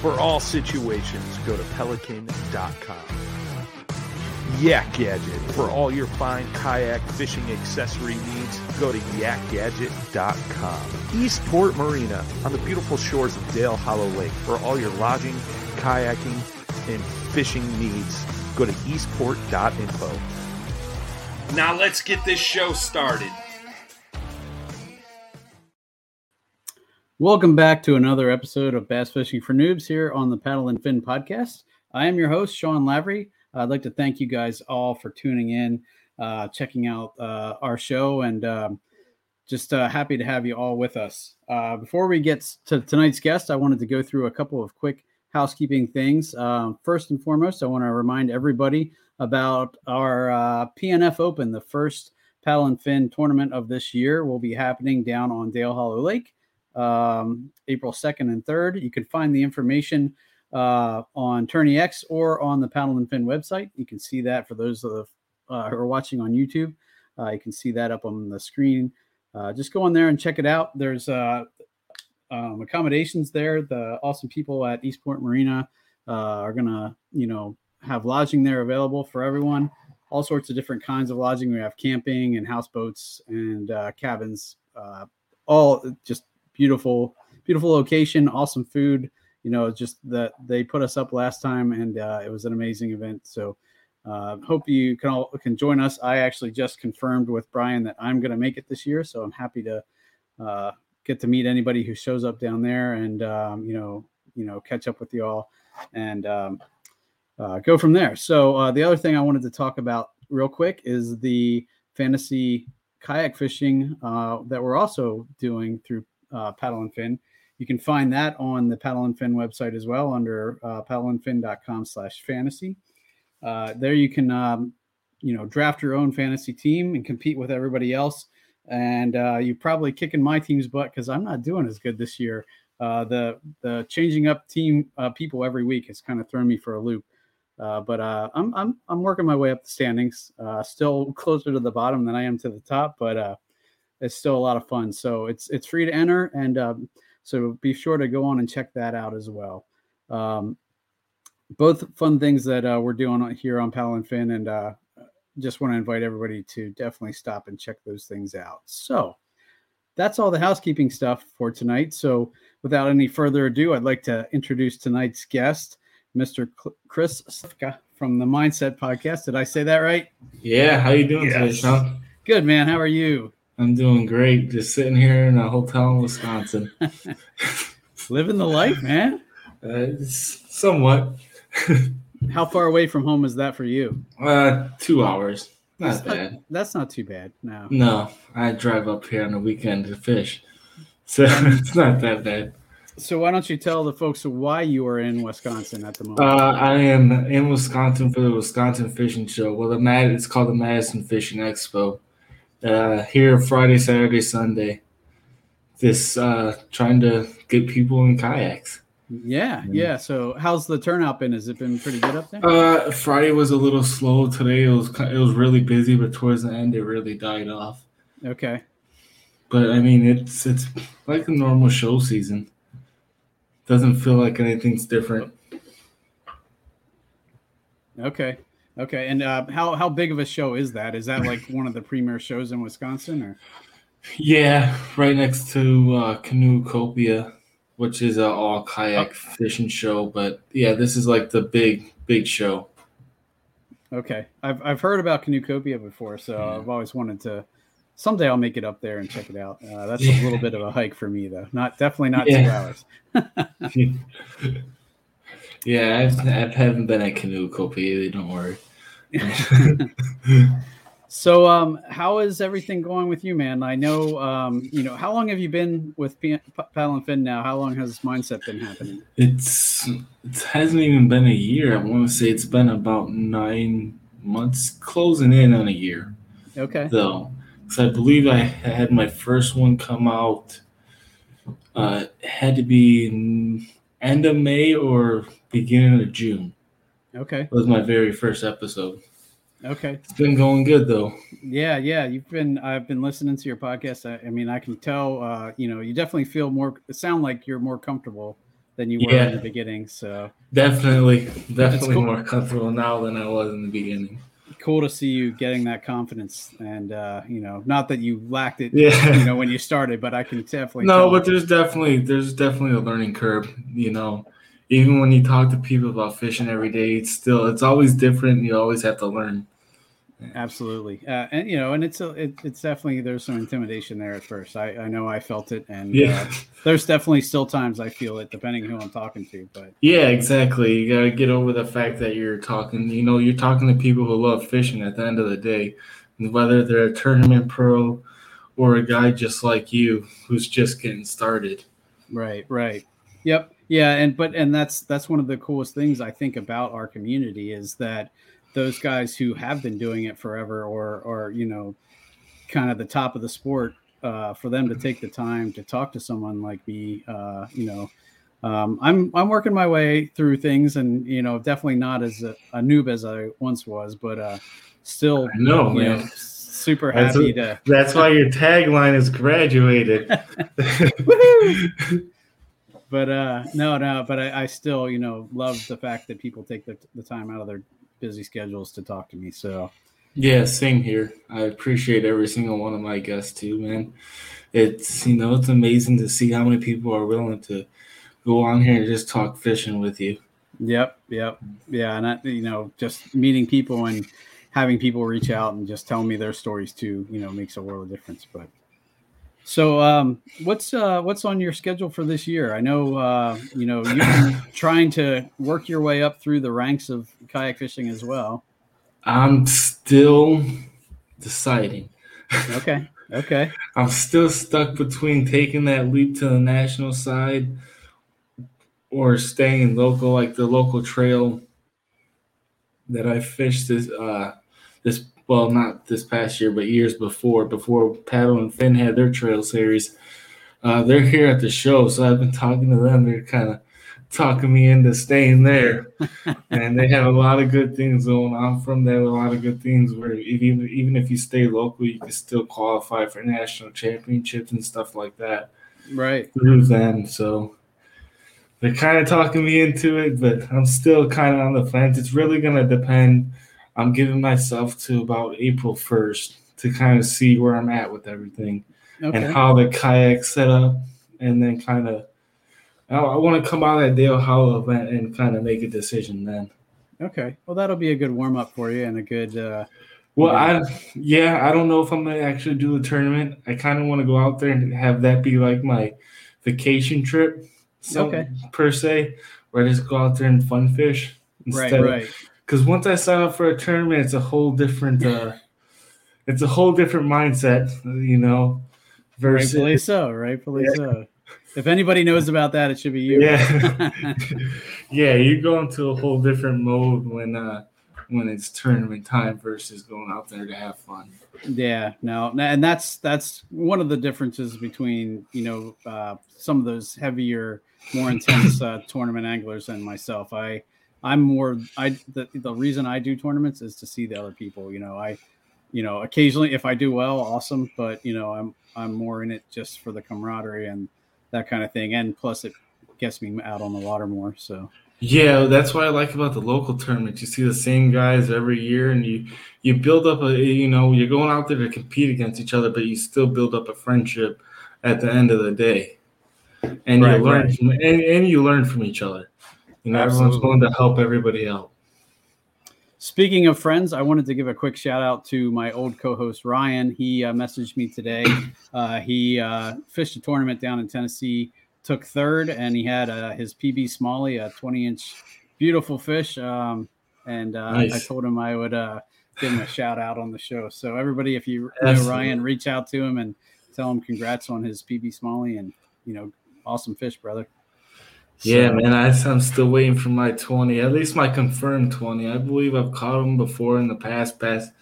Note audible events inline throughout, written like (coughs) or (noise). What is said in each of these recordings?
for all situations, go to pelican.com. Yak Gadget. For all your fine kayak fishing accessory needs, go to yakgadget.com. Eastport Marina on the beautiful shores of Dale Hollow Lake. For all your lodging, kayaking, and fishing needs, go to eastport.info. Now let's get this show started. Welcome back to another episode of Bass Fishing for Noobs here on the Paddle N Fin podcast. I am your host, Sean Lavery. I'd like to thank you guys all for tuning in, uh, checking out uh, our show, and um, just uh, happy to have you all with us. Uh, before we get to tonight's guest, I wanted to go through a couple of quick housekeeping things. Um, first and foremost, I want to remind everybody about our uh, PNF Open, the first Paddle N Fin tournament of this year, will be happening down on Dale Hollow Lake um, April 2nd and 3rd. You can find the information uh, on TourneyX or on the Paddle N Fin website. You can see that for those of, uh, who are watching on YouTube. Uh, you can see that up on the screen. Uh, just go on there and check it out. There's uh, um, accommodations there. The awesome people at Eastport Marina uh, are gonna, you know, have lodging there available for everyone. All sorts of different kinds of lodging. We have camping and houseboats and cabins. all just beautiful, beautiful location, awesome food. You know, just that they put us up last time, and uh, it was an amazing event. So, uh, hope you can all can join us. I actually just confirmed with Brian that I'm going to make it this year, so I'm happy to uh, get to meet anybody who shows up down there, and um, you know, you know, catch up with you all, and um, uh, go from there. So, uh, the other thing I wanted to talk about real quick is the fantasy kayak fishing uh, that we're also doing through uh, Paddle N Fin. You can find that on the Paddle N Fin website as well under uh, paddlenfin.com slash fantasy. Uh, there you can, um, you know, draft your own fantasy team and compete with everybody else. And uh, you're probably kicking my team's butt because I'm not doing as good this year. Uh, the the changing up team uh, people every week has kind of thrown me for a loop. Uh, but uh, I'm, I'm I'm working my way up the standings. Uh, still (laughs) closer to the bottom than I am to the top, but uh, it's still a lot of fun. So it's it's free to enter, and um, so be sure to go on and check that out as well. Um, both fun things that uh, we're doing here on Paddle N Fin, and uh, just want to invite everybody to definitely stop and check those things out. So that's all the housekeeping stuff for tonight. So without any further ado, I'd like to introduce tonight's guest, Mr. Chris Slywka from the Mindset Podcast. Did I say that right? Yeah. How you doing yes. today, Sean? Good, man. How are you? I'm doing great. Just sitting here in a hotel in Wisconsin. (laughs) Living the life, man. Uh, somewhat. How far away from home is that for you? Uh, two hours. Not That's bad. That's not too bad. No. No, I drive up here on the weekend to fish, so (laughs) it's not that bad. So why don't you tell the folks why you are in Wisconsin at the moment? Uh, I am in Wisconsin for the Wisconsin Fishing Show. Well, the Mad it's called the Madison Fishing Expo. Uh, here Friday, Saturday, Sunday. This uh, trying to get people in kayaks. yeah, yeah. So how's the turnout been? Has it been pretty good up there? Uh, Friday was a little slow. Today it was it was really busy, but towards the end it really died off. Okay. But I mean, it's it's like a normal show season. Doesn't feel like anything's different. Okay. Okay. And uh, how how big of a show is that? Is that like one of the premier shows in Wisconsin or Yeah, right next to uh, Canoecopia, which is an all kayak fishing show. But yeah, this is like the big big show. Okay. I've I've heard about Canoecopia before, so Yeah. I've always wanted to someday I'll make it up there and check it out. Uh, that's a little bit of a hike for me though. Not definitely not two hours. (laughs) (laughs) yeah, I've, I haven't been at Canoecopia. Don't worry. (laughs) So, um, how is everything going with you, man? I know, um, you know, how long have you been with P- P- Paddle N Fin now? How long has this mindset been happening? It's it hasn't even been a year. I want to say it's been about nine months, closing in on a year. Okay. though. Because I believe I had my first one come out. Uh, had to be in end of May or beginning of June. Okay. It was my very first episode. Okay. It's been going good though. Yeah. Yeah. You've been, I've been listening to your podcast. I, I mean, I can tell, uh, you know, you definitely feel more, sound like you're more comfortable than you were Yeah. in the beginning. So Definitely, definitely cool. more comfortable now than I was in the beginning. cool to see you getting that confidence. And, uh, you know, not that you lacked it, Yeah. you know, when you started, but I can definitely No, but there's definitely there's definitely a learning curve. You know, even when you talk to people about fishing every day, it's still it's always different. You always have to learn. Absolutely, uh, and you know, and it's a, it, it's definitely there's some intimidation there at first. I, I know I felt it, and Yeah. uh, there's definitely still times I feel it, depending who I'm talking to. But Yeah, exactly. You gotta get over the fact that you're talking. You know, you're talking to people who love fishing. At the end of the day, whether they're a tournament pro or a guy just like you who's just getting started. right, right, yep, yeah, and but and that's that's one of the coolest things I think about our community is that those guys who have been doing it forever, or or you know, kind of the top of the sport, uh, for them to take the time to talk to someone like me, uh, you know. um, I'm I'm working my way through things, and you know, definitely not as a, a noob as I once was, but uh, still, know, you know, man. super That's happy to. That's why your tagline is graduated. (laughs) (laughs) But uh, no, no, but I, I still, you know, love the fact that people take the, the time out of their busy schedules to talk to me. So Yeah, same here. I appreciate every single one of my guests too, man. It's you know it's amazing to see how many people are willing to go on here and just talk fishing with you. Yep, yep, yeah, and I, you know, just meeting people and having people reach out and just tell me their stories too, you know, makes a world of difference. But so, um, what's uh, what's on your schedule for this year? I know, uh, you know, been (coughs) trying to work your way up through the ranks of kayak fishing as well. I'm still deciding. Okay, okay, (laughs) I'm still stuck between taking that leap to the national side or staying local, like the local trail that I fished this uh this well not this past year but years before before Paddle N Fin had their trail series. Uh, they're here at the show, so I've been talking to them. They're kind of talking me into staying there, (laughs) and they have a lot of good things going on from there. A lot of good things where even even if you stay local, you can still qualify for national championships and stuff like that right, through them. So they're kind of talking me into it, but I'm still kind of on the fence. It's really going to depend. I'm giving myself to about April 1st to kind of see where I'm at with everything okay, and how the kayak set up, and then kind of. I, I want to come out of that Dale Hollow event and kind of make a decision then. okay. Well, that'll be a good warm up for you and a good. Uh, Well, I yeah, I don't know if I'm gonna actually do the tournament. I kind of want to go out there and have that be like my vacation trip, so Okay. per se, where I just go out there and fun fish. Right, instead of- right. Because once I sign up for a tournament, it's a whole different uh it's a whole different mindset, you know. Versus Rightfully so. Rightfully so. If anybody knows about that, it should be you. yeah, (laughs) yeah, you go into a whole different mode when uh when it's tournament time versus going out there to have fun. Yeah, no, and that's that's one of the differences between you know uh, some of those heavier, more intense uh, tournament anglers and myself. I I'm more I the, the reason I do tournaments is to see the other people. You know, I you know occasionally if I do well, awesome, but you know I'm I'm more in it just for the camaraderie and that kind of thing, and plus it gets me out on the water more. So Yeah, that's what I like about the local tournament. You see the same guys every year, and you you build up a you know you're going out there to compete against each other, but you still build up a friendship at the end of the day, and Right, you learn right. from and, and you learn from each other. You know, everyone's Absolutely. going to help everybody out. Speaking of friends, I wanted to give a quick shout out to my old co-host Ryan. He uh, messaged me today. Uh, he uh, fished a tournament down in Tennessee, took third, and he had uh, his PB Smalley, a 20-inch beautiful fish. Um, and uh, I told him I would uh, give him a shout out on the show. So everybody, if you know Excellent. Ryan, reach out to him and tell him congrats on his PB Smalley and you know, awesome fish, brother. Yeah, So- man, I, I'm still waiting for my 20, at least my confirmed 20. I believe I've caught them before in the past past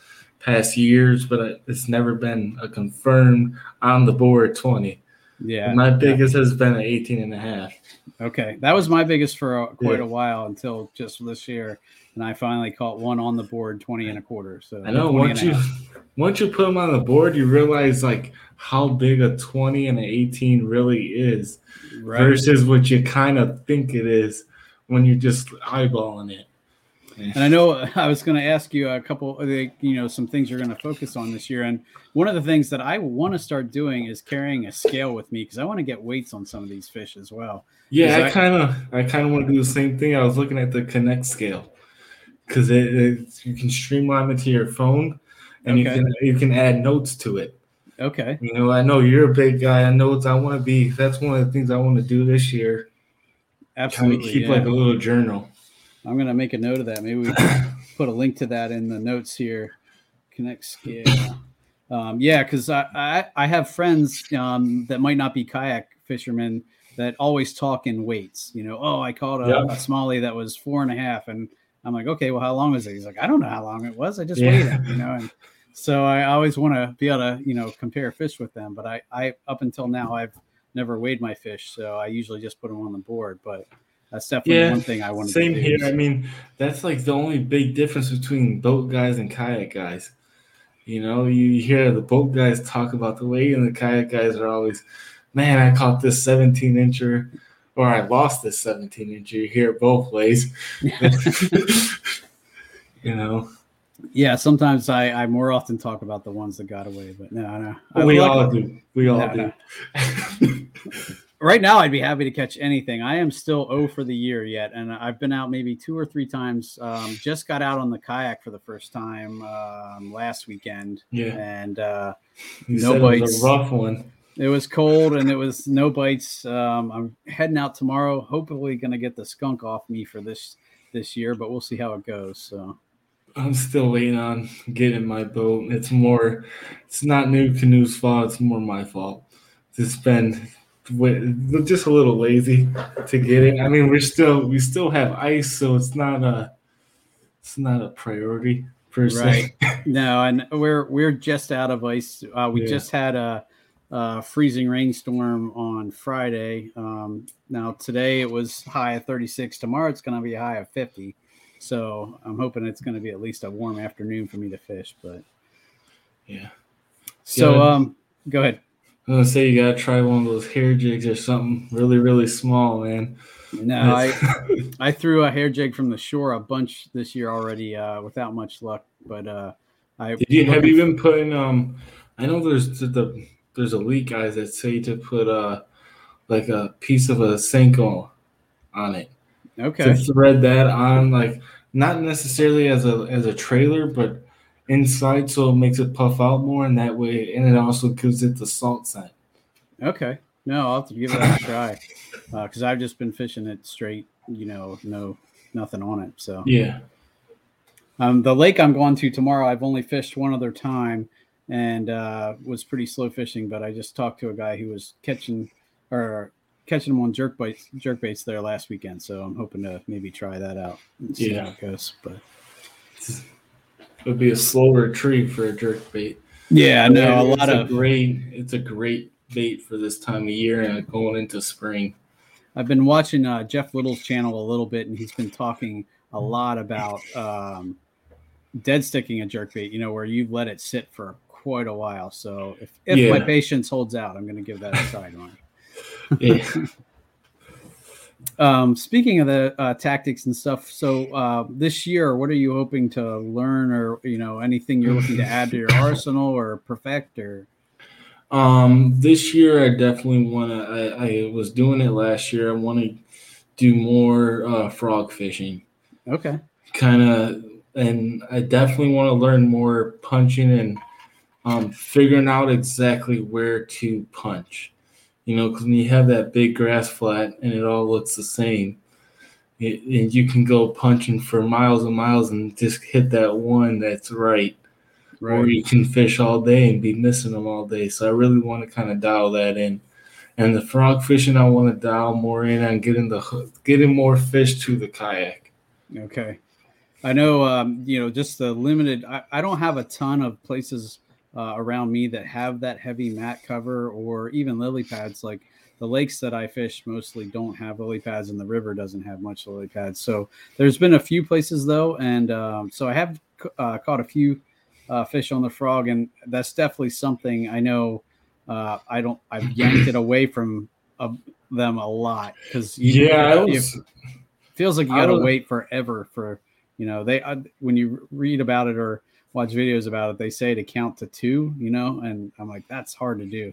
past years, but I- it's never been a confirmed on the board 20. Yeah. my biggest has been an 18 and a half. Okay, that was my biggest for uh, a, quite Yeah. a while until just this year, and I finally caught one on the board, twenty and a quarter. So I know once you (laughs) once you put them on the board, you realize like how big a 20 and an 18 really is right. versus what you kind of think it is when you're just eyeballing it. And I know (laughs) I was going to ask you a couple, of the, you know, some things you're going to focus on this year. And one of the things that I want to start doing is carrying a scale with me because I want to get weights on some of these fish as well. Yeah, I kind of I kind of want to do the same thing. I was looking at the Connect scale because it, it you can streamline it to your phone, and Okay. you can you can add notes to it. Okay. You know, I know you're a big guy. I know it's I want to be. That's one of the things I want to do this year. Absolutely. Kind of keep yeah. like a little journal. I'm going to make a note of that. Maybe we (coughs) put a link to that in the notes here. Connect scale. Um, yeah, because I, I I have friends um, that might not be kayak fishermen that always talk in weights. You know, oh, I caught a, Yeah. a smallie that was four and a half, and I'm like, okay, well, how long is it? He's like, I don't know how long it was. I just Yeah. weighed it. You know, and so I always want to be able to you know compare fish with them. But I I up until now I've never weighed my fish, so I usually just put them on the board. But that's definitely Yeah, one thing I want to Same do. here. I mean, that's like the only big difference between boat guys and kayak guys. You know, you hear the boat guys talk about the weight, and the kayak guys are always, man, I caught this 17 incher, or I lost this 17 incher. You hear both ways. (laughs) (laughs) you know, Yeah, sometimes I, I more often talk about the ones that got away, but no, no. I we all do. We all No, do. (laughs) Right now, I'd be happy to catch anything. I am still O for the year yet, and I've been out maybe two or three times. Um, just got out on the kayak for the first time um, last weekend, yeah, and uh, you No said it was bites. a rough one. it was cold and it was no bites. Um, I'm heading out tomorrow. Hopefully, going to get the skunk off me for this this year, but we'll see how it goes. So. I'm still waiting on getting my boat. It's more, it's not NuCanoe's fault. It's more my fault. It's been just a little lazy to get it. I mean, we're still we still have ice, so it's not a it's not a priority per se. (laughs) No, and we're we're just out of ice. Uh, we Yeah. just had a, a freezing rainstorm on Friday. Um, now today it was high of 36. Tomorrow it's going to be a high of 50. So I'm hoping it's going to be at least a warm afternoon for me to fish. But Yeah, so Yeah. um, go ahead. I'm gonna say you gotta try one of those hair jigs or something really really small, man. No, I (laughs) I threw a hair jig from the shore a bunch this year already uh, without much luck. But uh, I Did you have you been putting um? I know there's the, the there's elite guys that say to put uh like a piece of a Senko on it. Okay. to thread that on like not necessarily as a as a trailer but inside so it makes it puff out more and that way and it also gives it the salt scent Okay. No, I'll have to give that a try (laughs) because I've just been fishing it straight. You know, no, nothing on it. So Yeah. um, the lake I'm going to tomorrow, I've only fished one other time and uh, was pretty slow fishing. But I just talked to a guy who was catching or catching them on jerk baits, jerk baits there last weekend. So I'm hoping to maybe try that out and see Yeah. how it goes. But It would be a slow retrieve for a jerk bait. yeah, I know a It's lot of. great. It's a great bait for this time of year and going into spring. I've been watching uh, Jeff Little's channel a little bit, and he's been talking a lot about um, dead sticking a jerk bait. You know, where you let it sit for quite a while. So if, if my patience holds out, I'm going to give that a try tomorrow. Yeah. (laughs) Um, speaking of the uh, tactics and stuff, so uh, this year, what are you hoping to learn, or you know, anything you're looking to add to your (laughs) arsenal or perfect, or Um, this year I definitely want to. I, I was doing it last year. I want to do more uh, frog fishing, okay, kind of, and I definitely want to learn more punching and um, figuring out exactly where to punch. You know, because when you have that big grass flat and it all looks the same, it, and you can go punching for miles and miles and just hit that one that's right or you can fish all day and be missing them all day. So I really want to kind of dial that in. And the frog fishing, I want to dial more in on getting the hook- getting more fish to the kayak. Okay. I know, um, you know, just the limited, I, I don't have a ton of places uh, around me that have that heavy mat cover or even lily pads. Like the lakes that I fish mostly don't have lily pads, and the river doesn't have much lily pads. So there's been a few places though. And um, so I have uh, caught a few uh, fish on the frog, and that's definitely something I know. Uh, I don't, I've yanked it (clears throat) away from uh, them a lot because Yeah, you, was, feels like you got to wait forever for you know they uh, when you read about it or watch videos about it. They say to count to two you know and i'm like that's hard to do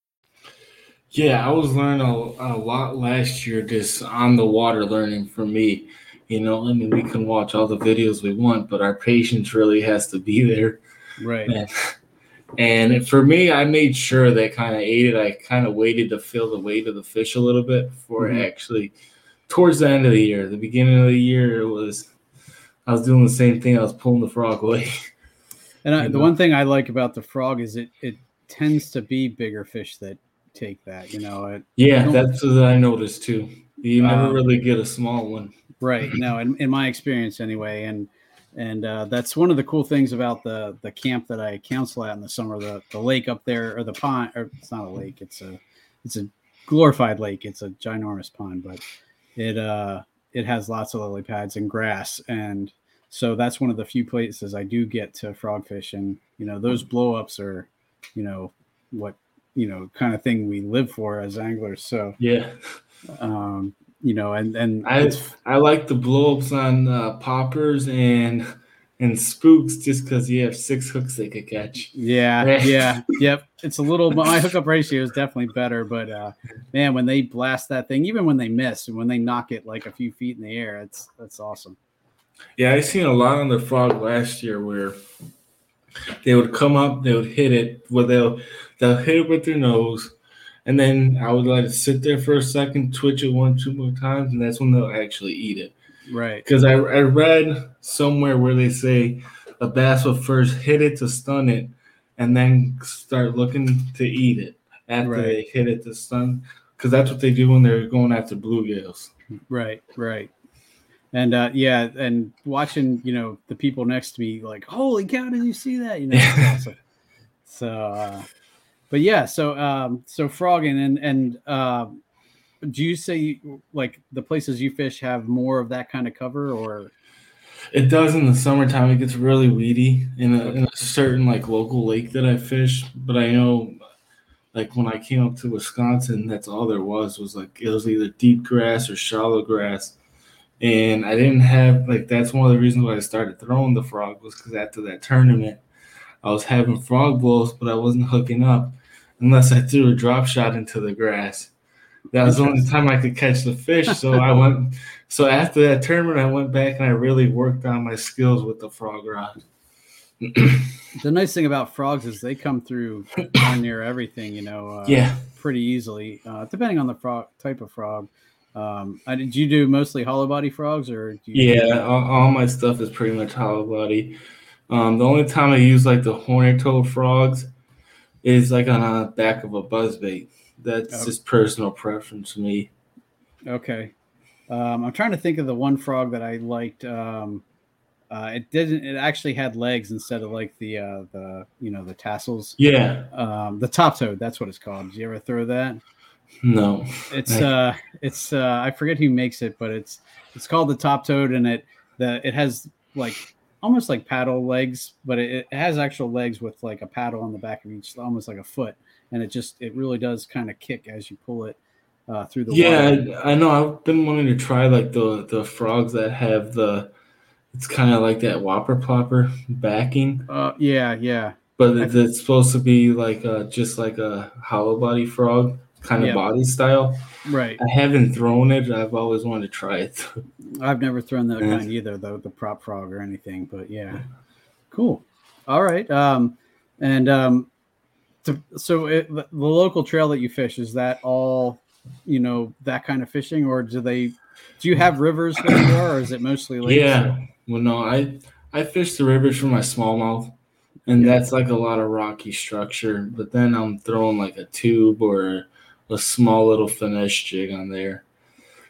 Yeah, I was learning a, a lot last year just on the water learning for me. You know, I mean, we can watch all the videos we want, but our patience really has to be (laughs) there. right And, and for me, I made sure that kind of ate it. I kind of waited to feel the weight of the fish a little bit before Mhm. actually, towards the end of the year, the beginning of the year, it was, I was doing the same thing. I was pulling the frog away. (laughs) and I, the know. one thing i like about the frog is it it tends to be bigger fish that take that you know it, yeah, that's what I noticed too. You never Um, really get a small one. right no in, in my experience anyway and and uh, that's one of the cool things about the the camp that i counsel at in the summer the the lake up there or the pond or it's not a lake it's a it's a glorified lake it's a ginormous pond but it uh it has lots of lily pads and grass and so that's one of the few places i do get to frogfish and you know those blow ups are you know what you know kind of thing we live for as anglers so Yeah, um you know and and I I like the blow ups on uh, poppers and and spooks just because you have six hooks they could catch. Yeah, (laughs) Yeah. yeah, yep. It's a little. My hookup ratio is definitely better, but uh, man, when they blast that thing, even when they miss and when they knock it like a few feet in the air, it's that's awesome. Yeah, I seen a lot on the frog last year where they would come up, they would hit it, well they'll they'll hit it with their nose, and then I would let it sit there for a second, twitch it one, two more times, and that's when they'll actually eat it. Right. Because I, I read somewhere where they say a bass will first hit it to stun it, and then start looking to eat it after Right. they hit it to stun. Because that's what they do when they're going after bluegills. Right. Right. And uh, yeah, and watching you know the people next to me like, holy cow, did you see that? You know, (laughs) awesome. So, uh, but yeah, so um, so frogging and and uh, do you say you, like the places you fish have more of that kind of cover or? It does in the summertime. It gets really weedy in a, in a certain like local lake that I fish. But I know, like when I came up to Wisconsin, that's all there was was like it was either deep grass or shallow grass, and I didn't have like that's one of the reasons why I started throwing the frog was because after that tournament, I was having frog balls, but I wasn't hooking up unless I threw a drop shot into the grass. That was the only time I could catch the fish. So I (laughs) went. So after that tournament, I went back and I really worked on my skills with the frog rod. the nice thing about frogs is they come through (coughs) near everything, you know. Uh, yeah, pretty easily, uh, depending on the frog type of frog. Um, I, did you do mostly hollow body frogs or? yeah, all, all, my stuff is pretty much hollow body. Um, the only time I use like the Horny Toad frogs is like on the back of a buzzbait. That's okay. just personal preference for me. Okay. Um, I'm trying to think of the one frog that I liked. Um, uh, it didn't. It actually had legs instead of like the uh, the you know the tassels. Yeah. Um, the top toad. That's what it's called. Did you ever throw that? No. It's uh, it's uh, I forget who makes it, but it's it's called the top toad, and it the it has like almost like paddle legs, but it, it has actual legs with like a paddle on the back of each, almost like a foot, and it just it really does kind of kick as you pull it uh, through the yeah I, I, know i've been wanting to try like the the frogs that have the it's kind of like that whopper plopper backing. Uh yeah yeah. But it, it's supposed to be like uh just like a hollow body frog kind of yeah. body style right i haven't thrown it i've always wanted to try it (laughs) i've never thrown that yeah. kind either though the prop frog or anything but yeah cool all right um and um to, so it, the local trail that you fish is that all you know that kind of fishing, or do they? Do you have rivers there, or is it mostly lakes? Yeah. Well, no, I I fish the rivers for my smallmouth, and yeah. that's like a lot of rocky structure. But then I'm throwing like a tube or a small little finesse jig on there.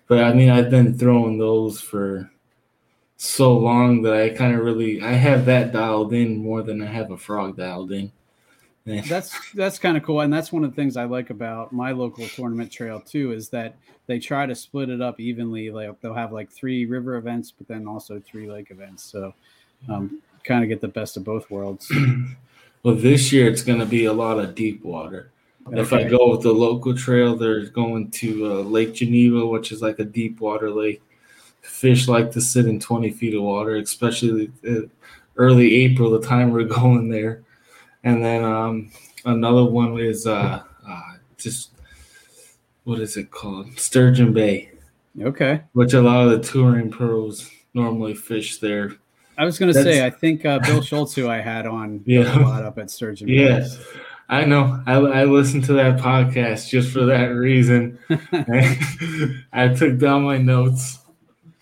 But I mean, I've been throwing those for so long that I kind of really I have that dialed in more than I have a frog dialed in. (laughs) That's that's kind of cool and that's one of the things i like about my local tournament trail too is that they try to split it up evenly like they'll have like three river events but then also three lake events so um, kind of get the best of both worlds. (clears throat) Well this year it's going to be a lot of deep water okay. if i go with the local trail they're going to uh, lake geneva which is like a deep water lake fish like to sit in 20 feet of water especially uh, early april the time we're (laughs) going there and then um, another one is uh, uh, just what is it called? Sturgeon Bay. Okay. Which a lot of the touring pros normally fish there. I was going to say, I think uh, Bill Schultz, who I had on, (laughs) yeah, a lot up at Sturgeon Bay. Yes. I know. I, I listened to that podcast just for that reason. (laughs) I took down my notes.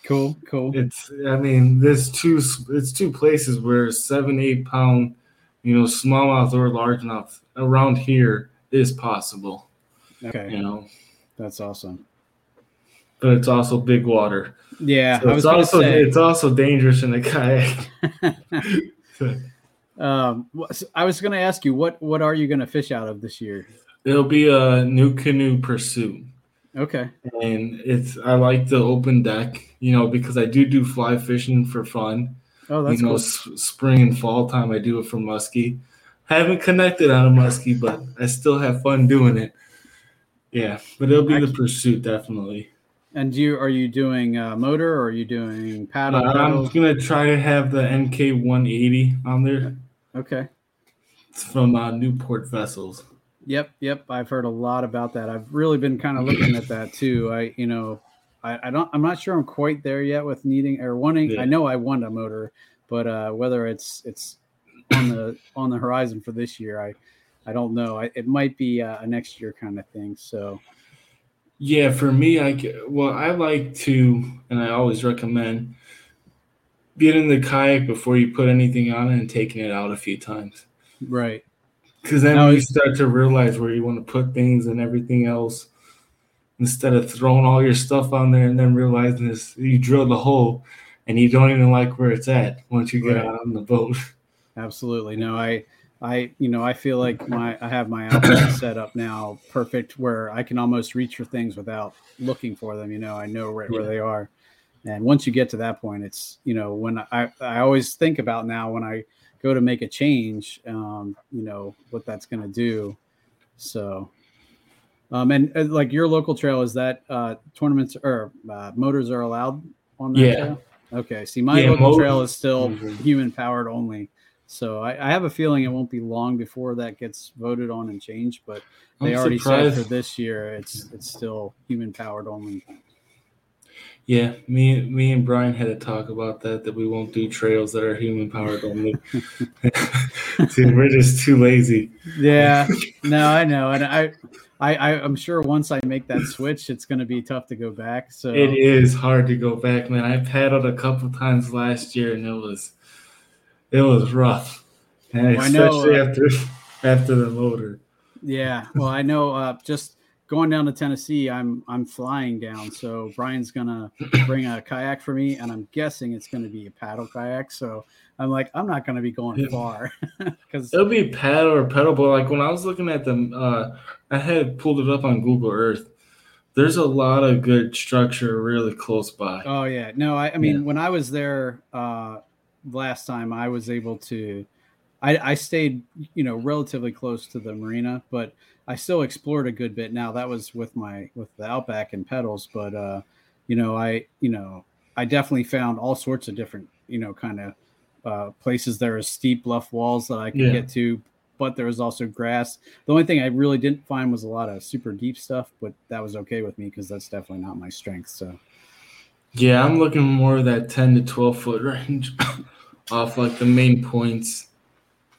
Cool, cool. It's. I mean, there's two. It's two places where seven, eight pound you know, smallmouth or largemouth around here is possible. Okay. You know, that's awesome. But it's also big water. Yeah, so it's also it's also dangerous in a kayak. (laughs) (laughs) um, I was going to ask you what what are you going to fish out of this year? It'll be a NuCanoe Pursuit. Okay. And it's I like the open deck, you know, because I do do fly fishing for fun. Oh, that's you know, cool. s- spring and fall time. I do it for muskie. I haven't connected on a muskie, but I still have fun doing it. Yeah, but it'll be Actually, the pursuit definitely. And you are you doing uh, motor or are you doing paddle? Uh, I'm gonna try to have the NK 180 on there. Okay. It's from uh, Newport Vessels. Yep, yep. I've heard a lot about that. I've really been kind of looking at that too. I, you know, I, I, don't I'm not sure I'm quite there yet with needing or wanting yeah. I know I want a motor, but uh, whether it's it's on the on the horizon for this year, I I don't know. I, it might be a, a next year kind of thing. So yeah, for me, I well I like to and I always recommend getting the kayak before you put anything on it and taking it out a few times. Right. Because then now you start to realize where you want to put things and everything else instead of throwing all your stuff on there and then realizing this you drilled a hole and you don't even like where it's at once you get right. out on the boat. (laughs) Absolutely. No, I I you know, I feel like my I have my outfit (coughs) set up now perfect where I can almost reach for things without looking for them, you know, I know right yeah. where they are. And once you get to that point, it's you know, when I I always think about now when I go to make a change, um, you know, what that's gonna do. So um, and uh, like your local trail, is that uh, tournaments or uh, motors are allowed on that Yeah. trail? Okay. See, my Yeah, local trail is still Mhm. human powered only. So I, I have a feeling it won't be long before that gets voted on and changed, but they I'm already surprised. said for this year it's it's still human powered only. Yeah, me, me and Brian had a talk about that. That we won't do trails that are human powered only. Dude, we're just too lazy. Yeah, no, I know, and I, I, I I'm sure once I make that switch, it's going to be tough to go back. So It is hard to go back, man. I paddled a couple times last year, and it was, it was rough, and Well, I know, especially uh, after after the motor. Yeah, well, I know. Uh, just going down to Tennessee, I'm I'm flying down, so Brian's gonna bring a kayak for me, and I'm guessing it's gonna be a paddle kayak. So I'm like, I'm not gonna be going Yeah. far (laughs) because It'll be paddle or pedal, but like when I was looking at them, uh, I had pulled it up on Google Earth. There's a lot of good structure really close by. oh yeah, no, I, I mean Yeah. when I was there uh, last time, I was able to. I, I stayed, you know, relatively close to the marina, but I still explored a good bit. Now that was with my with the Outback and pedals, but uh, you know, I you know, I definitely found all sorts of different, you know, kind of uh, places. There are steep bluff walls that I could Yeah. get to, but there was also grass. The only thing I really didn't find was a lot of super deep stuff, but that was okay with me because that's definitely not my strength. So Yeah, I'm looking more of that 10 to 12 foot (laughs) range off like the main points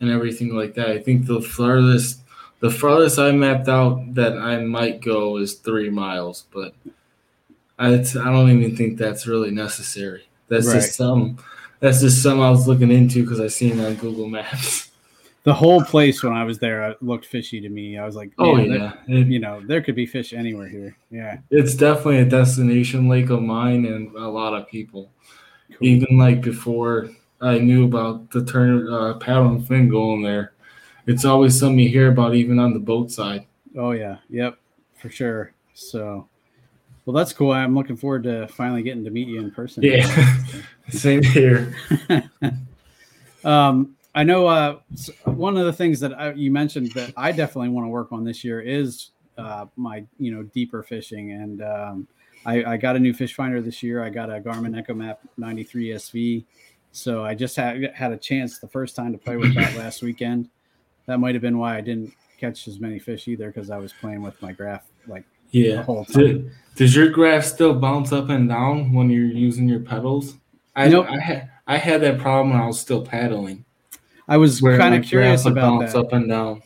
and everything like that. I think the farthest the farthest I mapped out that I might go is three miles, but I, I don't even think that's really necessary. That's Right. just some that's just some I was looking into because I seen on Google Maps. (laughs) the whole place when I was there looked fishy to me. I was like, Oh man, there- yeah, It- you know, there could be fish anywhere here. Yeah. it's definitely a destination lake of mine and a lot of people. Even like before I knew about the turn uh, paddle n fin going there, it's always something you hear about, even on the boat side. Oh yeah. Yep. For sure. So, well, that's cool. I'm looking forward to finally getting to meet you in person. Yeah, (laughs) same here. (laughs) um, I know uh, one of the things that I, you mentioned that I definitely want to work on this year is uh, my you know deeper fishing, and um, I, I got a new fish finder this year. I got a Garmin EchoMap 93 SV, so I just had had a chance the first time to play with that last weekend. That might have been why I didn't catch as many fish either because I was playing with my graph like the Yeah. whole time. Did, does your graph still bounce up and down when you're using your pedals? I Nope. I had I had that problem when I was still paddling. I was kind of curious about bounce that. up and down.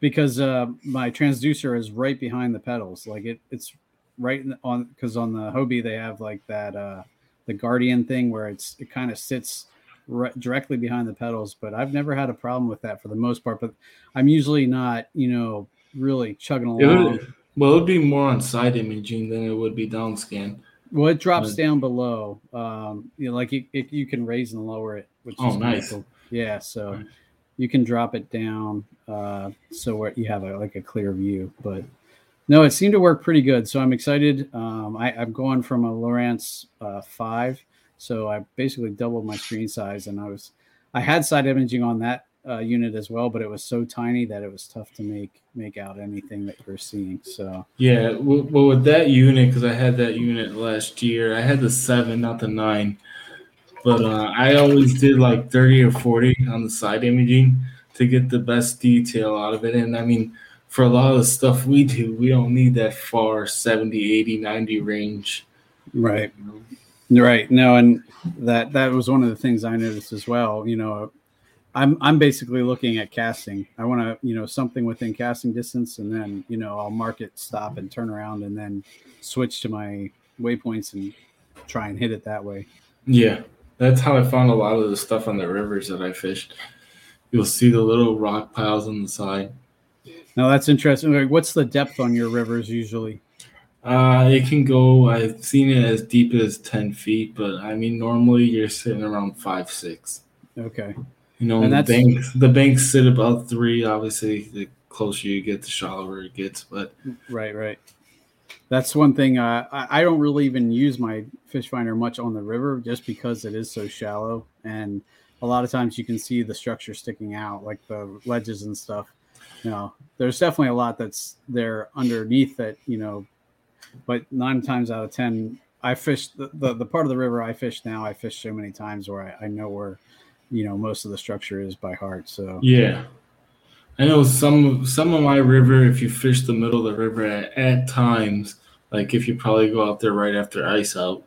because uh, my transducer is right behind the pedals. Like it, it's right on because on the Hobie they have like that uh, the Guardian thing where it's it kind of sits ri- directly behind the pedals. But I've never had a problem with that for the most part. But I'm usually not, you know, really chugging It along. would, well, it would be more on side imaging than it would be down scan. Well, it drops Right. down below. Um, you know, like it, it, you can raise and lower it, which Oh, is nice. cool. Yeah, so Right. you can drop it down uh, so where you have a, like a clear view. But no, it seemed to work pretty good. So I'm excited. Um, I, I'm going from a Lowrance uh, five, so I basically doubled my screen size, and I was I had side imaging on that uh, unit as well, but it was so tiny that it was tough to make make out anything that you're seeing. So Yeah, well, with that unit, because I had that unit last year, I had the seven, not the nine. But uh, I always did like 30 or 40 on the side imaging to get the best detail out of it. And I mean, for a lot of the stuff we do, we don't need that far 70, 80, 90 range. right. you know? Right. No, and that that was one of the things I noticed as well. You know, I'm I'm basically looking at casting. I want to, you know, something within casting distance, and then you know I'll mark it, stop, and turn around, and then switch to my waypoints and try and hit it that way. Yeah, that's how I found a lot of the stuff on the rivers that I fished. You'll see the little rock piles on the side. Now that's interesting. Like, What's the depth on your rivers usually? Uh, it can go. I've seen it as deep as ten feet, but I mean, normally you're sitting around five, six. Okay. You know, And the banks the banks sit about three. Obviously, the closer you get, the shallower it gets. But Right, right. That's one thing. Uh, I, I don't really even use my fish finder much on the river just because it is so shallow. And a lot of times you can see the structure sticking out, like the ledges and stuff. You know, there's definitely a lot that's there underneath that, you know, but nine times out of 10, I fished the, the, the part of the river I fish now. I fish so many times where I, I know where, you know, most of the structure is by heart. So Yeah. I know some some of my river, if you fish the middle of the river at, at times, like if you probably go out there right after ice out,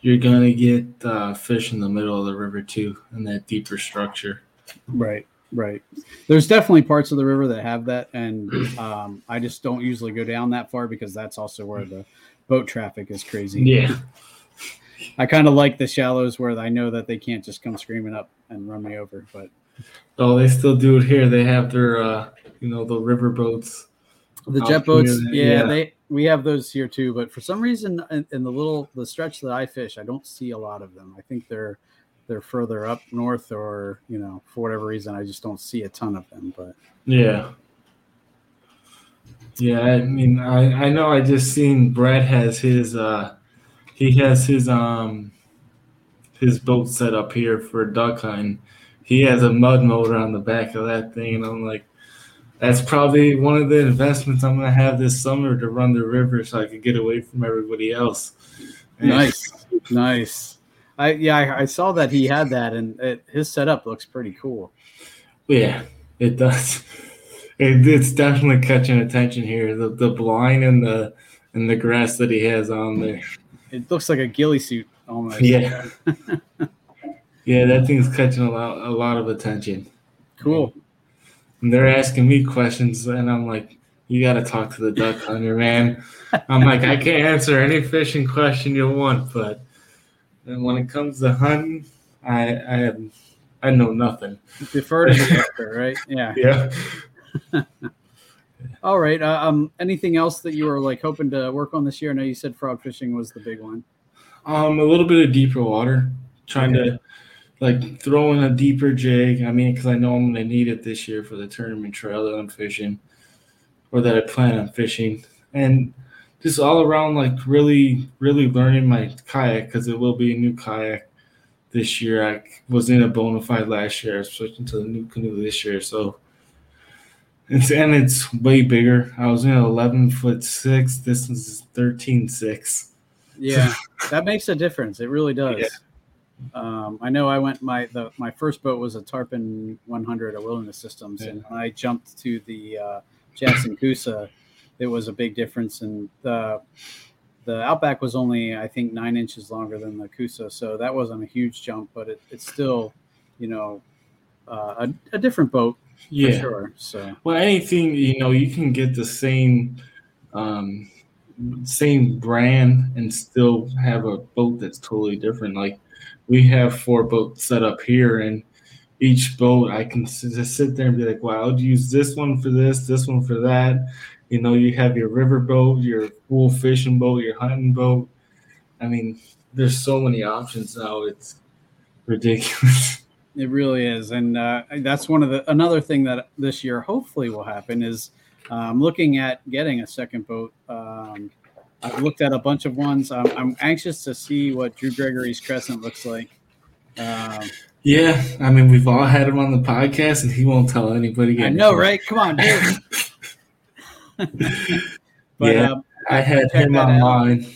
you're gonna get uh, fish in the middle of the river too, in that deeper structure. right, right. There's definitely parts of the river that have that, and (clears throat) um, I just don't usually go down that far because that's also where the boat traffic is crazy. Yeah. (laughs) I kind of like the shallows where I know that they can't just come screaming up and run me over. But Oh, they still do it here. They have their uh you know, the river boats. the jet boats, yeah, yeah. they we have those here too. But for some reason, in, in the little the stretch that I fish, I don't see a lot of them. I think they're they're further up north, or you know, for whatever reason, I just don't see a ton of them. But Yeah. Yeah, I mean I, I know I just seen Brad has his uh he has his um his boat set up here for duck hunting. He has a mud motor on the back of that thing and I'm like that's probably one of the investments I'm gonna have this summer to run the river so I could get away from everybody else. And- nice, nice. I yeah, I, I saw that he had that, and it, his setup looks pretty cool. Yeah, it does. (laughs) It, it's definitely catching attention here. The the blind and the and the grass that he has on there. It looks like a ghillie suit almost. Yeah. (laughs) yeah, that thing's catching a lot a lot of attention. cool. And they're asking me questions and I'm like, you gotta talk to the duck hunter, man. I'm like, I can't answer any fishing question you want, but and when it comes to hunting, I I have I know nothing. Defer to the (laughs) expert, right? Yeah. Yeah. (laughs) All right. Uh, um, anything else that you were like hoping to work on this year? I know you said frog fishing was the big one. Um, a little bit of deeper water, trying to like throw in a deeper jig. I mean, because I know I'm gonna need it this year for the tournament trail that I'm fishing, or that I plan on fishing, and just all around like really, really learning my kayak because it will be a new kayak this year. I was in a Bonafide last year, I'm switching to the NuCanoe this year, so. It's, and it's way bigger. I was in an 11 foot six. This is 13 six. Yeah, that makes a difference. It really does. Yeah. Um, I know I went my the my first boat was a Tarpon 100, a Wilderness Systems, and I jumped to the uh, Jackson Coosa, it was a big difference. And the the Outback was only I think nine inches longer than the Coosa, so that wasn't a huge jump, but it, it's still, you know, uh, a, a different boat for sure. So Well, anything you know, you can get the same, um, same brand and still have a boat that's totally different. Like we have four boats set up here, and each boat I can just sit there and be like, "Wow, I'd use this one for this, this one for that." You know, you have your river boat, your full fishing boat, your hunting boat. I mean, there's so many options now. It's ridiculous. (laughs) It really is, and uh, that's one of the another thing that this year hopefully will happen is um, looking at getting a second boat. Um, I've looked at a bunch of ones. I'm, I'm anxious to see what Drew Gregory's Crescent looks like. Um, Yeah, I mean, we've all had him on the podcast, and he won't tell anybody. I know, right? Come on, dude. (laughs) (laughs) but Yeah. uh, I had him on mine,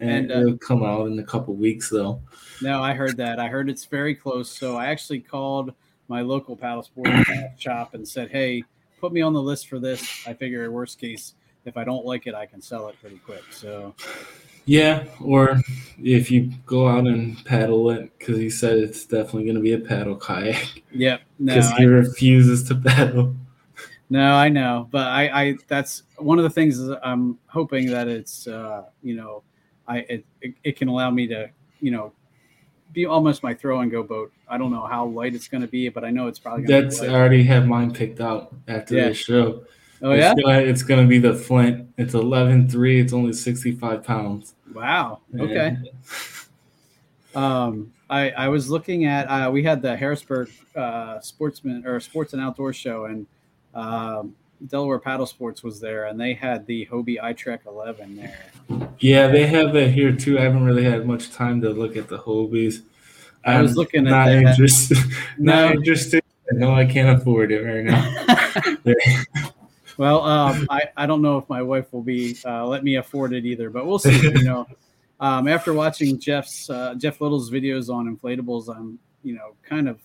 and, And, uh, it'll come out in a couple weeks, though. no, I heard that. I heard it's very close. So I actually called my local paddle sport (clears throat) shop and said, "Hey, put me on the list for this." I figure, worst case, if I don't like it, I can sell it pretty quick. So Yeah, or if you go out and paddle it, because he said it's definitely going to be a paddle kayak, Yep. No, (laughs) because he I, refuses to (laughs) paddle. No, I know, but I, I, that's one of the things is I'm hoping that it's, uh, you know, I, it, it, it can allow me to, you know, be almost my throw and go boat. I don't know how light it's going to be, but I know it's probably going to That's be I already have mine picked out after Yeah. this show. Oh yeah. it's gonna, it's gonna be the Flint. It's 11.3. It's only 65 pounds. Wow. Okay. Um, I, I was looking at uh, we had the Harrisburg uh, Sportsman or Sports and Outdoor Show, and um, Delaware Paddle Sports was there, and they had the Hobie iTrek 11 there. Yeah, they have that here too. I haven't really had much time to look at the Hobies. I was I'm looking at not that. interested. (laughs) No. not interested. No, I can't afford it right now. (laughs) well, um, I I don't know if my wife will be uh, let me afford it either, but we'll see. You know, (laughs) um, after watching Jeff's uh, Jeff Little's videos on inflatables, I'm you know kind of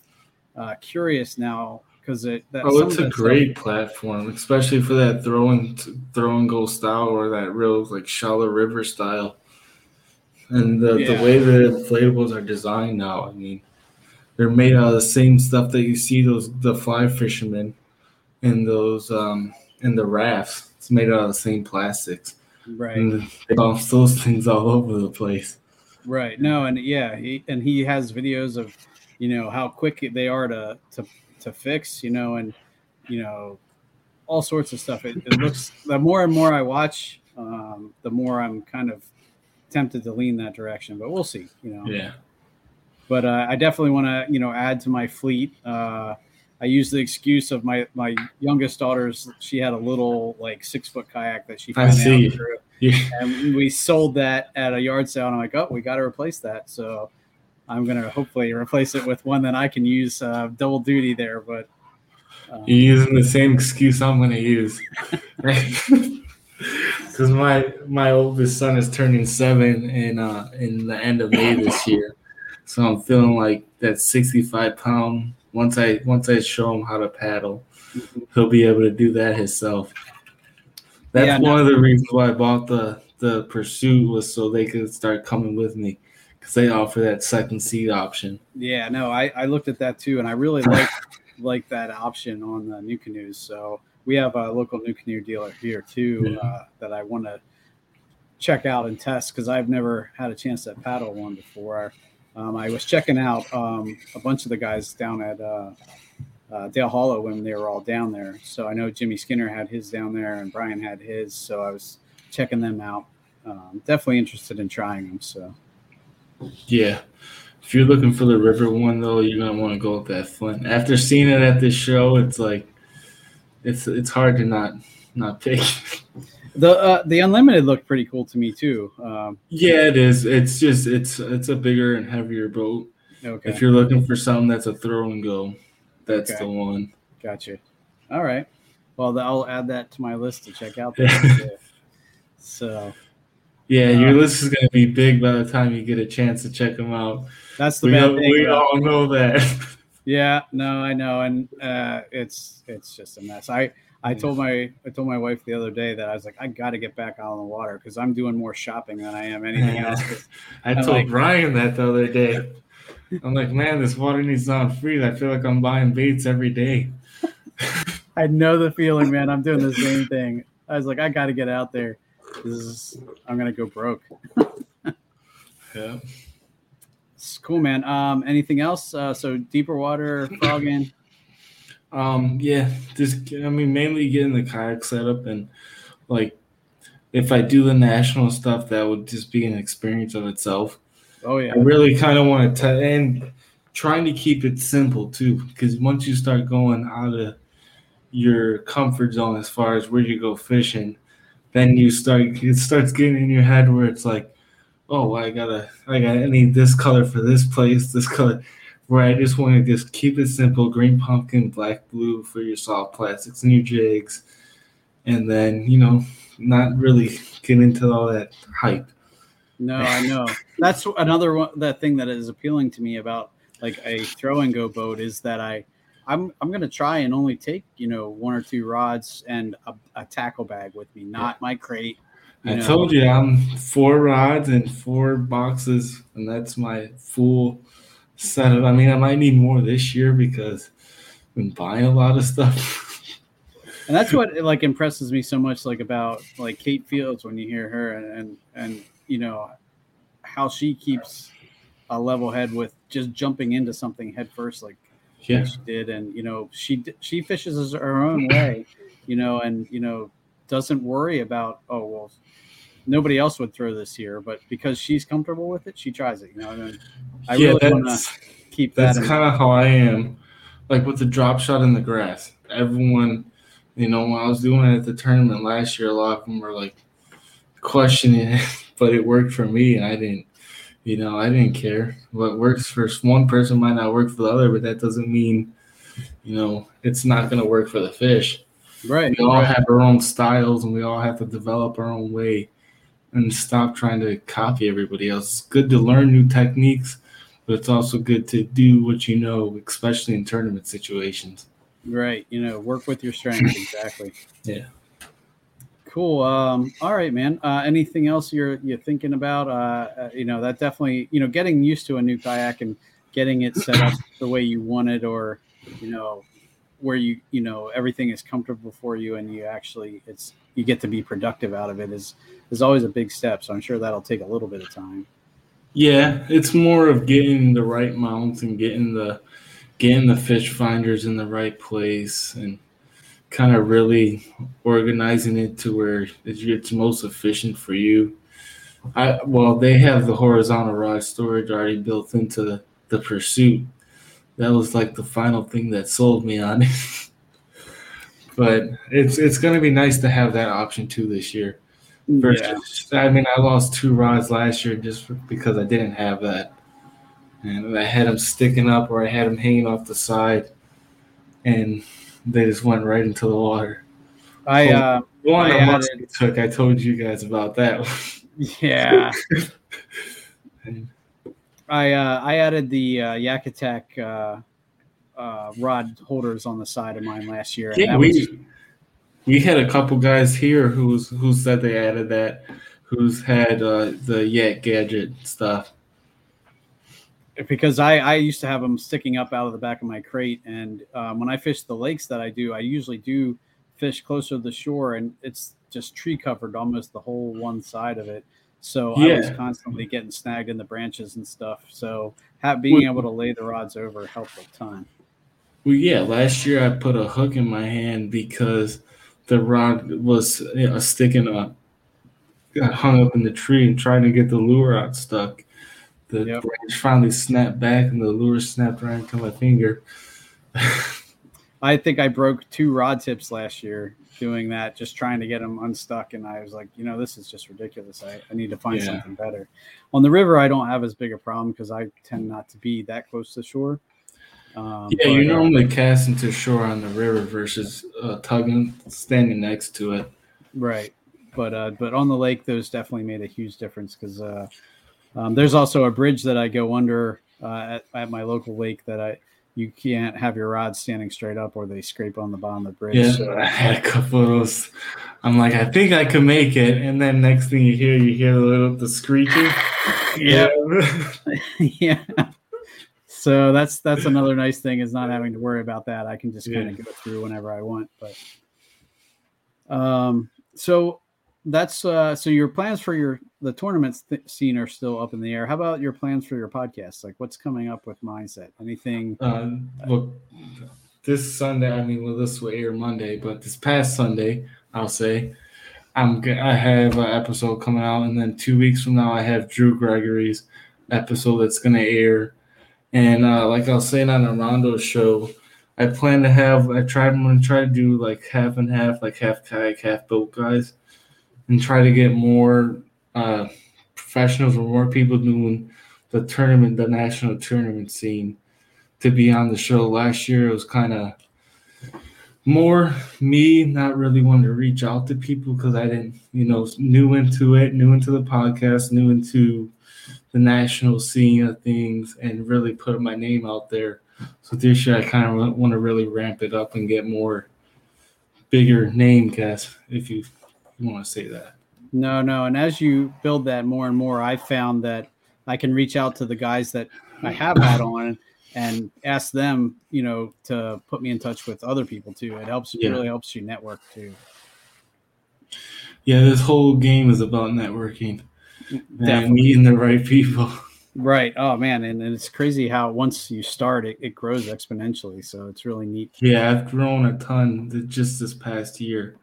uh, curious now because it. That, oh, it's a great stuff, platform, especially for that throwing throwing goal style or that real like shallow river style. And the, yeah. the way the inflatables are designed now, I mean, they're made out of the same stuff that you see those the fly fishermen in those um in the rafts. It's made out of the same plastics. Right. And they bounce those things all over the place. Right. No, and yeah, he, and he has videos of, you know, how quick they are to to to fix, you know, and you know, all sorts of stuff. It, it looks the more and more I watch, um, the more I'm kind of tempted to lean that direction. But we'll see, you know. Yeah. But uh, I definitely want to, you know, add to my fleet. Uh, I use the excuse of my my youngest daughter's. She had a little like six foot kayak that she found see. Through, yeah. and we sold that at a yard sale. And I'm like, oh, we got to replace that. So I'm gonna hopefully replace it with one that I can use uh, double duty there. But um, you're using the same excuse I'm gonna use. (laughs) (laughs) Because my my oldest son is turning seven in uh, in the end of May this year, so I'm feeling like that 65 pound once I once I show him how to paddle, he'll be able to do that himself. That's yeah, one no. of the reasons why I bought the the pursuit was so they could start coming with me because they offer that second seat option. Yeah, no, I, I looked at that too, and I really like (laughs) like that option on the NuCanoes. So we have a local NuCanoe dealer here too yeah. uh, that I want to check out and test because I've never had a chance to paddle one before. Um, I was checking out um, a bunch of the guys down at uh, uh, Dale Hollow when they were all down there. So I know Jimmy Skinner had his down there and Brian had his. So I was checking them out. Um, definitely interested in trying them. So yeah. If you're looking for the river one though, you're gonna want to go with that Flint. After seeing it at this show, it's like it's it's hard to not not pick. (laughs) The uh, the unlimited looked pretty cool to me too. Um, yeah, it is. It's just it's it's a bigger and heavier boat. Okay. If you're looking for something that's a throw and go, that's okay. the one. Gotcha. All right. Well, I'll add that to my list to check out. (laughs) so. Yeah, your uh, list is going to be big by the time you get a chance to check them out. That's the we, bad all, thing. We all know that. (laughs) yeah, no, I know, and uh, it's it's just a mess. I I told my I told my wife the other day that I was like, I got to get back out on the water because I'm doing more shopping than I am anything else. (laughs) I I'm told like, Brian that the other day. I'm like, man, this water needs not free. I feel like I'm buying baits every day. (laughs) I know the feeling, man. I'm doing the same thing. I was like, I got to get out there. This is I'm gonna go broke. (laughs) yeah. It's cool, man. Um, anything else? Uh, so deeper water, frogging. Um, yeah, just I mean mainly getting the kayak set up and like if I do the national stuff, that would just be an experience of itself. Oh yeah, I really kind of want to and trying to keep it simple too, because once you start going out of your comfort zone as far as where you go fishing, then you start it starts getting in your head where it's like, oh, I gotta, I got, I need this color for this place, this color where I just want to just keep it simple: green pumpkin, black blue for your soft plastics and your jigs, and then you know, not really get into all that hype. No, I know. That's another one. That thing that is appealing to me about like a throw and go boat is that I, I'm I'm gonna try and only take you know one or two rods and a, a tackle bag with me, not my crate. I know. told you I'm four rods and four boxes, and that's my full set of. I mean, I might need more this year because I've been buying a lot of stuff. (laughs) and that's what like impresses me so much, like about like Kate Fields when you hear her and and, and you know how she keeps a level head with just jumping into something head first, like yeah. she did, and you know she she fishes her own way, you know, and you know doesn't worry about oh well nobody else would throw this here, but because she's comfortable with it, she tries it. You know, and I yeah, really want to keep that. That's kind of how I am. Like with the drop shot in the grass, everyone, you know, when I was doing it at the tournament last year, a lot of them were like questioning it, (laughs) but it worked for me, and I didn't. You know, I didn't care. What works for one person might not work for the other, but that doesn't mean, you know, it's not going to work for the fish. Right. We all right. have our own styles, and we all have to develop our own way and stop trying to copy everybody else. It's good to learn new techniques, but it's also good to do what you know, especially in tournament situations. Right. You know, work with your strengths. (laughs) Exactly. Yeah. Cool. Um, all right, man. Uh, anything else you're you're thinking about? Uh, uh, you know, that definitely, you know, getting used to a new kayak and getting it set up the way you want it, or you know, where you you know everything is comfortable for you, and you actually it's you get to be productive out of it is is always a big step. So I'm sure that'll take a little bit of time. Yeah, it's more of getting the right mounts and getting the getting the fish finders in the right place and kind of really organizing it to where it's most efficient for you. I well, they have the horizontal rod storage already built into the, the pursuit. That was like the final thing that sold me on it. (laughs) but it's it's gonna be nice to have that option too this year. Mm, Versus, yeah. I mean, I lost two rods last year just because I didn't have that, and I had them sticking up or I had them hanging off the side, and they just went right into the water. I uh, one I added, took. I told you guys about that. yeah. (laughs) I uh, I added the uh, Yak Attack uh, uh, rod holders on the side of mine last year. Yeah, we was... we had a couple guys here who's who said they added that, who's had uh, the Yak gadget stuff because I, I used to have them sticking up out of the back of my crate. And um, when I fish the lakes that I do, I usually do fish closer to the shore and it's just tree covered almost the whole one side of it. So yeah. I was constantly getting snagged in the branches and stuff. So have, being able to lay the rods over helped a ton. Well, yeah, last year I put a hook in my hand because the rod was you know, sticking up, got hung up in the tree and trying to get the lure out stuck the yep. branch finally snapped back and the lure snapped right into my finger. I think I broke two rod tips last year doing that, just trying to get them unstuck. And I was like, you know, this is just ridiculous. I, I need to find yeah. something better. On the river, I don't have as big a problem because I tend not to be that close to shore. Um, yeah, you uh, normally cast into shore on the river versus uh, tugging, standing next to it. Right, but uh, but on the lake, those definitely made a huge difference because uh, um, there's also a bridge that I go under uh, at, at, my local lake that I you can't have your rod standing straight up or they scrape on the bottom of the bridge. Yeah, so. I had a couple of those. I'm like, I think I can make it, and then next thing you hear, you hear the little the screeching. (laughs) yeah, (laughs) yeah. So that's that's another nice thing is not having to worry about that. I can just kind of yeah. go through whenever I want. But um, so that's uh so your plans for your the tournament th- scene are still up in the air. How about your plans for your podcast like what's coming up with mindset? Anything? Um well this sunday i mean well this will air monday but this past sunday i'll say i'm i have an episode coming out and then two weeks from now i have drew gregory's episode that's going to air. And uh like i was saying on armando's show i plan to have i tried i'm going to try to do like half and half like half kayak half boat guys and try to get more uh, professionals or more people doing the tournament, the national tournament scene to be on the show. Last year it was kind of more me not really wanting to reach out to people because I didn't, you know, new into it, new into the podcast, new into the national scene of things, and really put my name out there. So this year I kind of want to really ramp it up and get more bigger name guests, if you you want to say that. No, no. And as you build that more and more, I found that I can reach out to the guys that I have had (laughs) on and ask them, you know, to put me in touch with other people too. It helps. Yeah. It really helps you network too. Yeah, this whole game is about networking and meeting the right people. (laughs) Right. Oh man, and, and it's crazy how once you start it, it grows exponentially. So it's really neat. Yeah, I've grown a ton just this past year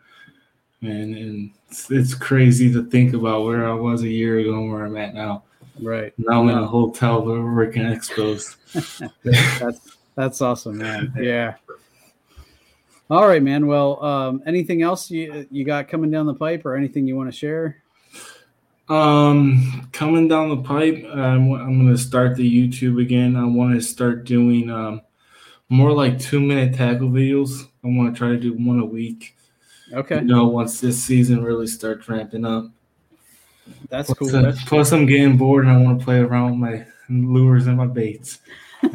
man. And it's, it's, crazy to think about where I was a year ago and where I'm at now. Right. Now I'm in a hotel, we're working expos. (laughs) that's that's awesome, man. Yeah. All right, man. Well, um, anything else you you got coming down the pipe, or anything you want to share? Um, coming down the pipe, I'm, I'm going to start the YouTube again. I want to start doing um, more like two minute tackle videos. I want to try to do one a week. Okay. You know, once this season really starts ramping up. That's Plus, cool. uh, That's- plus I'm getting bored and I want to play around with my lures and my baits. (laughs)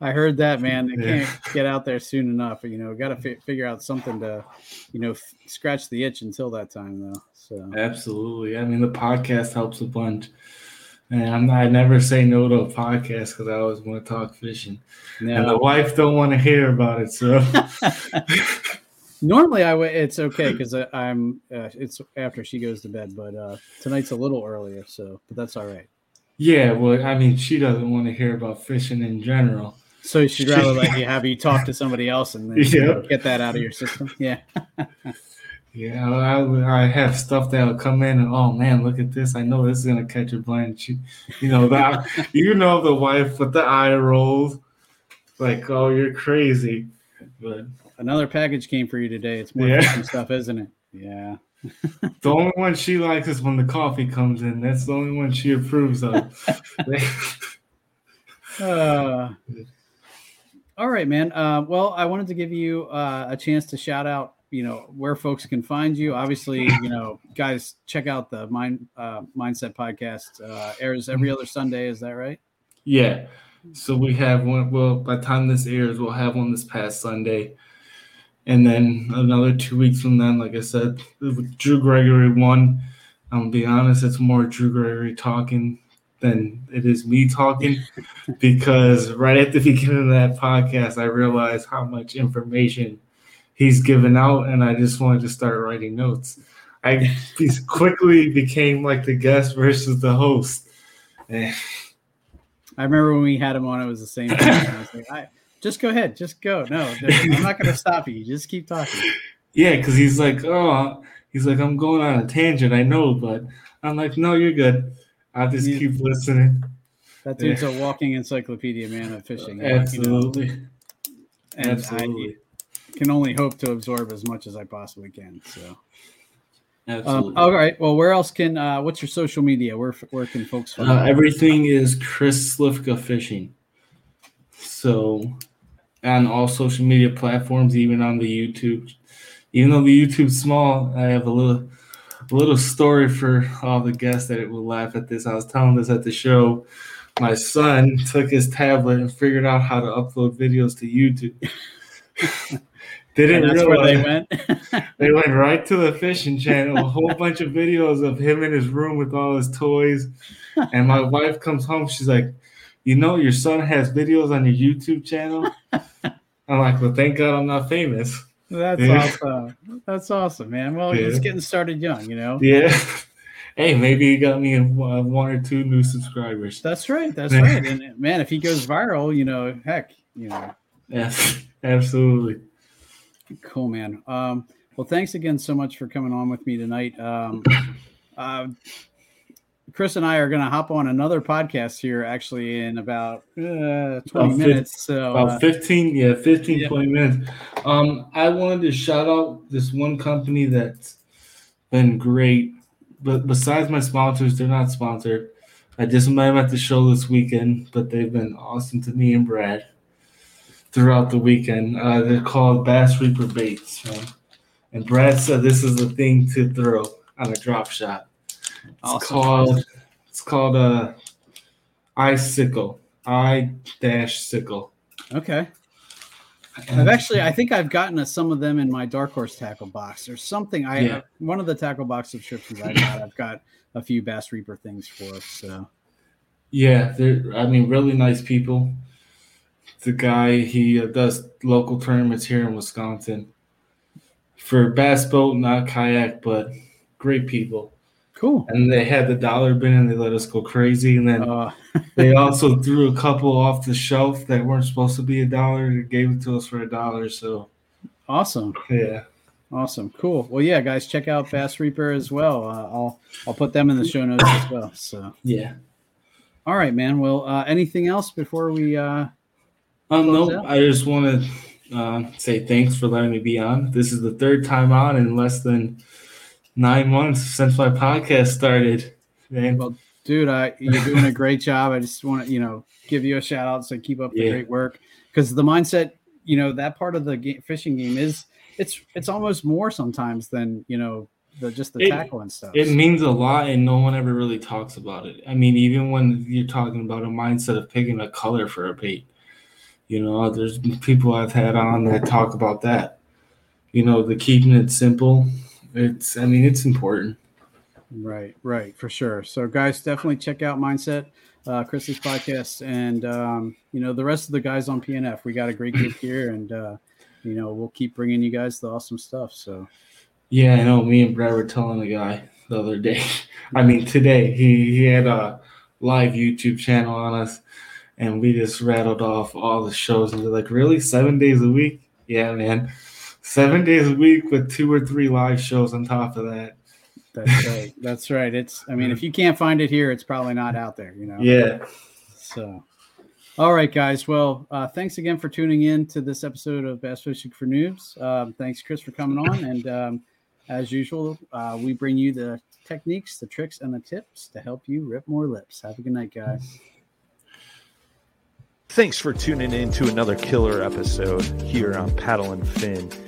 I heard that, (laughs) man. They Yeah. can't get out there soon enough. You know, got to fi- figure out something to, you know, f- scratch the itch until that time, though. So Absolutely. I mean, the podcast helps a bunch. And I'm not, I never say no to a podcast because I always want to talk fishing. And the wife don't want to hear about it. So (laughs) normally I w- it's okay (laughs) because I'm uh, it's after she goes to bed, but uh, tonight's a little earlier, so but that's all right. yeah, well, I mean, she doesn't want to hear about fishing in general. So she'd rather let you (laughs) have you talk to somebody else and then you know, get that out of your system. Yeah. (laughs) Yeah, I, I have stuff that'll come in and oh man, look at this! I know this is gonna catch a blind. She, you know that you know the wife with the eye rolls, like oh you're crazy, but Another package came for you today. It's more Yeah. stuff, isn't it? Yeah. (laughs) the only one she likes is when the coffee comes in. That's the only one she approves of. (laughs) Uh, all right, man. Uh, well, I wanted to give you uh, a chance to shout out, you know, where folks can find you. Obviously, you know, guys, check out the Mind uh, Mindset podcast. Uh, airs every other Sunday. Is that right? Yeah. So we have one. Well, by the time this airs, we'll have one this past Sunday, and then another two weeks from then. Like I said, Drew Gregory won. I'm gonna be honest, it's more Drew Gregory talking than it is me talking, (laughs) because right at the beginning of that podcast, I realized how much information he's given out, and I just wanted to start writing notes. I (laughs) quickly became like the guest versus the host. I remember when we had him on, it was the same thing. I was like, I, just go ahead, just go. No, I'm not going to stop you. Just keep talking. Yeah, because he's like, oh, he's like, I'm going on a tangent. I know, but I'm like, no, you're good. I'll just Yeah. keep listening. That dude's a walking encyclopedia, man, of fishing. you know, Absolutely, and absolutely, I can only hope to absorb as much as I possibly can. So. absolutely. Um, all right. Well, where else can? Uh, what's your social media? Where where can folks find? Uh, everything is Chris Slywka Fishing. So, on all social media platforms, even on the YouTube, even though the YouTube's small, I have a little, a little story for all the guests that it will laugh at this. I was telling this at the show. My son took his tablet and figured out how to upload videos to YouTube. (laughs) Didn't that's realize where they went. (laughs) (laughs) they went right to the fishing channel, a whole bunch of videos of him in his room with all his toys. And my wife comes home, she's like, You know, your son has videos on your YouTube channel? (laughs) I'm like, Well, thank God I'm not famous. That's Yeah. awesome. That's awesome, man. Well, Yeah. he's getting started young, you know. Yeah. hey, maybe he got me one one or two new subscribers. That's right. That's (laughs) right. And man, if he goes viral, you know, heck, you know, Yeah, absolutely. cool, man. Um, well, thanks again so much for coming on with me tonight. Um, uh, (laughs) Chris and I are going to hop on another podcast here actually in about uh, 20 About minutes. So, About uh, 15, yeah, 15, Yeah. 20 minutes. Um, I wanted to shout out this one company that's been great. But besides my sponsors, they're not sponsored. I just met them at the show this weekend, but they've been awesome to me and Brad throughout the weekend. Uh, they're called Bass Reaper Baits. man. And Brad said this is the thing to throw on a drop shot. It's called it's called a icicle. I dash sickle. okay. I've actually, I think I've gotten a, some of them in my Dark Horse tackle box or something. I Yeah. one of the tackle box subscriptions I got, I've got a few Bass Reaper things for. So Yeah, they're I mean really nice people. The guy he uh, does local tournaments here in Wisconsin for bass boat, not kayak, but great people. Cool. And they had the dollar bin and they let us go crazy. And then Uh, (laughs) they also threw a couple off the shelf that weren't supposed to be a dollar. They gave it to us for a dollar. So awesome. yeah, Awesome, cool. Well, yeah, guys, check out Bass Reaper as well. Uh, I'll I'll put them in the show notes as well. So, yeah. all right, man. Well, uh, anything else before we? Uh, Um, no, out? I just want to uh, say thanks for letting me be on. This is the third time on in less than nine months since my podcast started. Man, Well, dude, I, you're doing a great job. I just want to, you know, give you a shout out. So keep up the Yeah. great work because the mindset, you know, that part of the game, fishing game is it's it's almost more sometimes than you know the just the It- tackle and stuff. It means a lot, and no one ever really talks about it. I mean, even when you're talking about a mindset of picking a color for a bait, you know, there's people I've had on that talk about that. You know, the keeping it simple. It's, I mean, it's important. Right, right, for sure. So, guys, definitely check out Mindset, uh, Chris's podcast, and um, you know the rest of the guys on PNF. We got a great group here, and uh, you know we'll keep bringing you guys the awesome stuff. So, Yeah, I know. Me and Brad were telling the guy the other day. (laughs) I mean, today he he had a live YouTube channel on us, and we just rattled off all the shows, and they're like, "Really, seven days a week? Yeah, man, seven days a week with two or three live shows on top of that." that's right. That's right. It's. I mean, if you can't find it here, it's probably not out there. You know. Yeah, So, all right, guys. Well, uh, thanks again for tuning in to this episode of Bass Fishing for Noobs. Um, thanks, Chris, for coming on. And um, as usual, uh, we bring you the techniques, the tricks, and the tips to help you rip more lips. Have a good night, guys. Thanks for tuning in to another killer episode here on Paddle N Fin.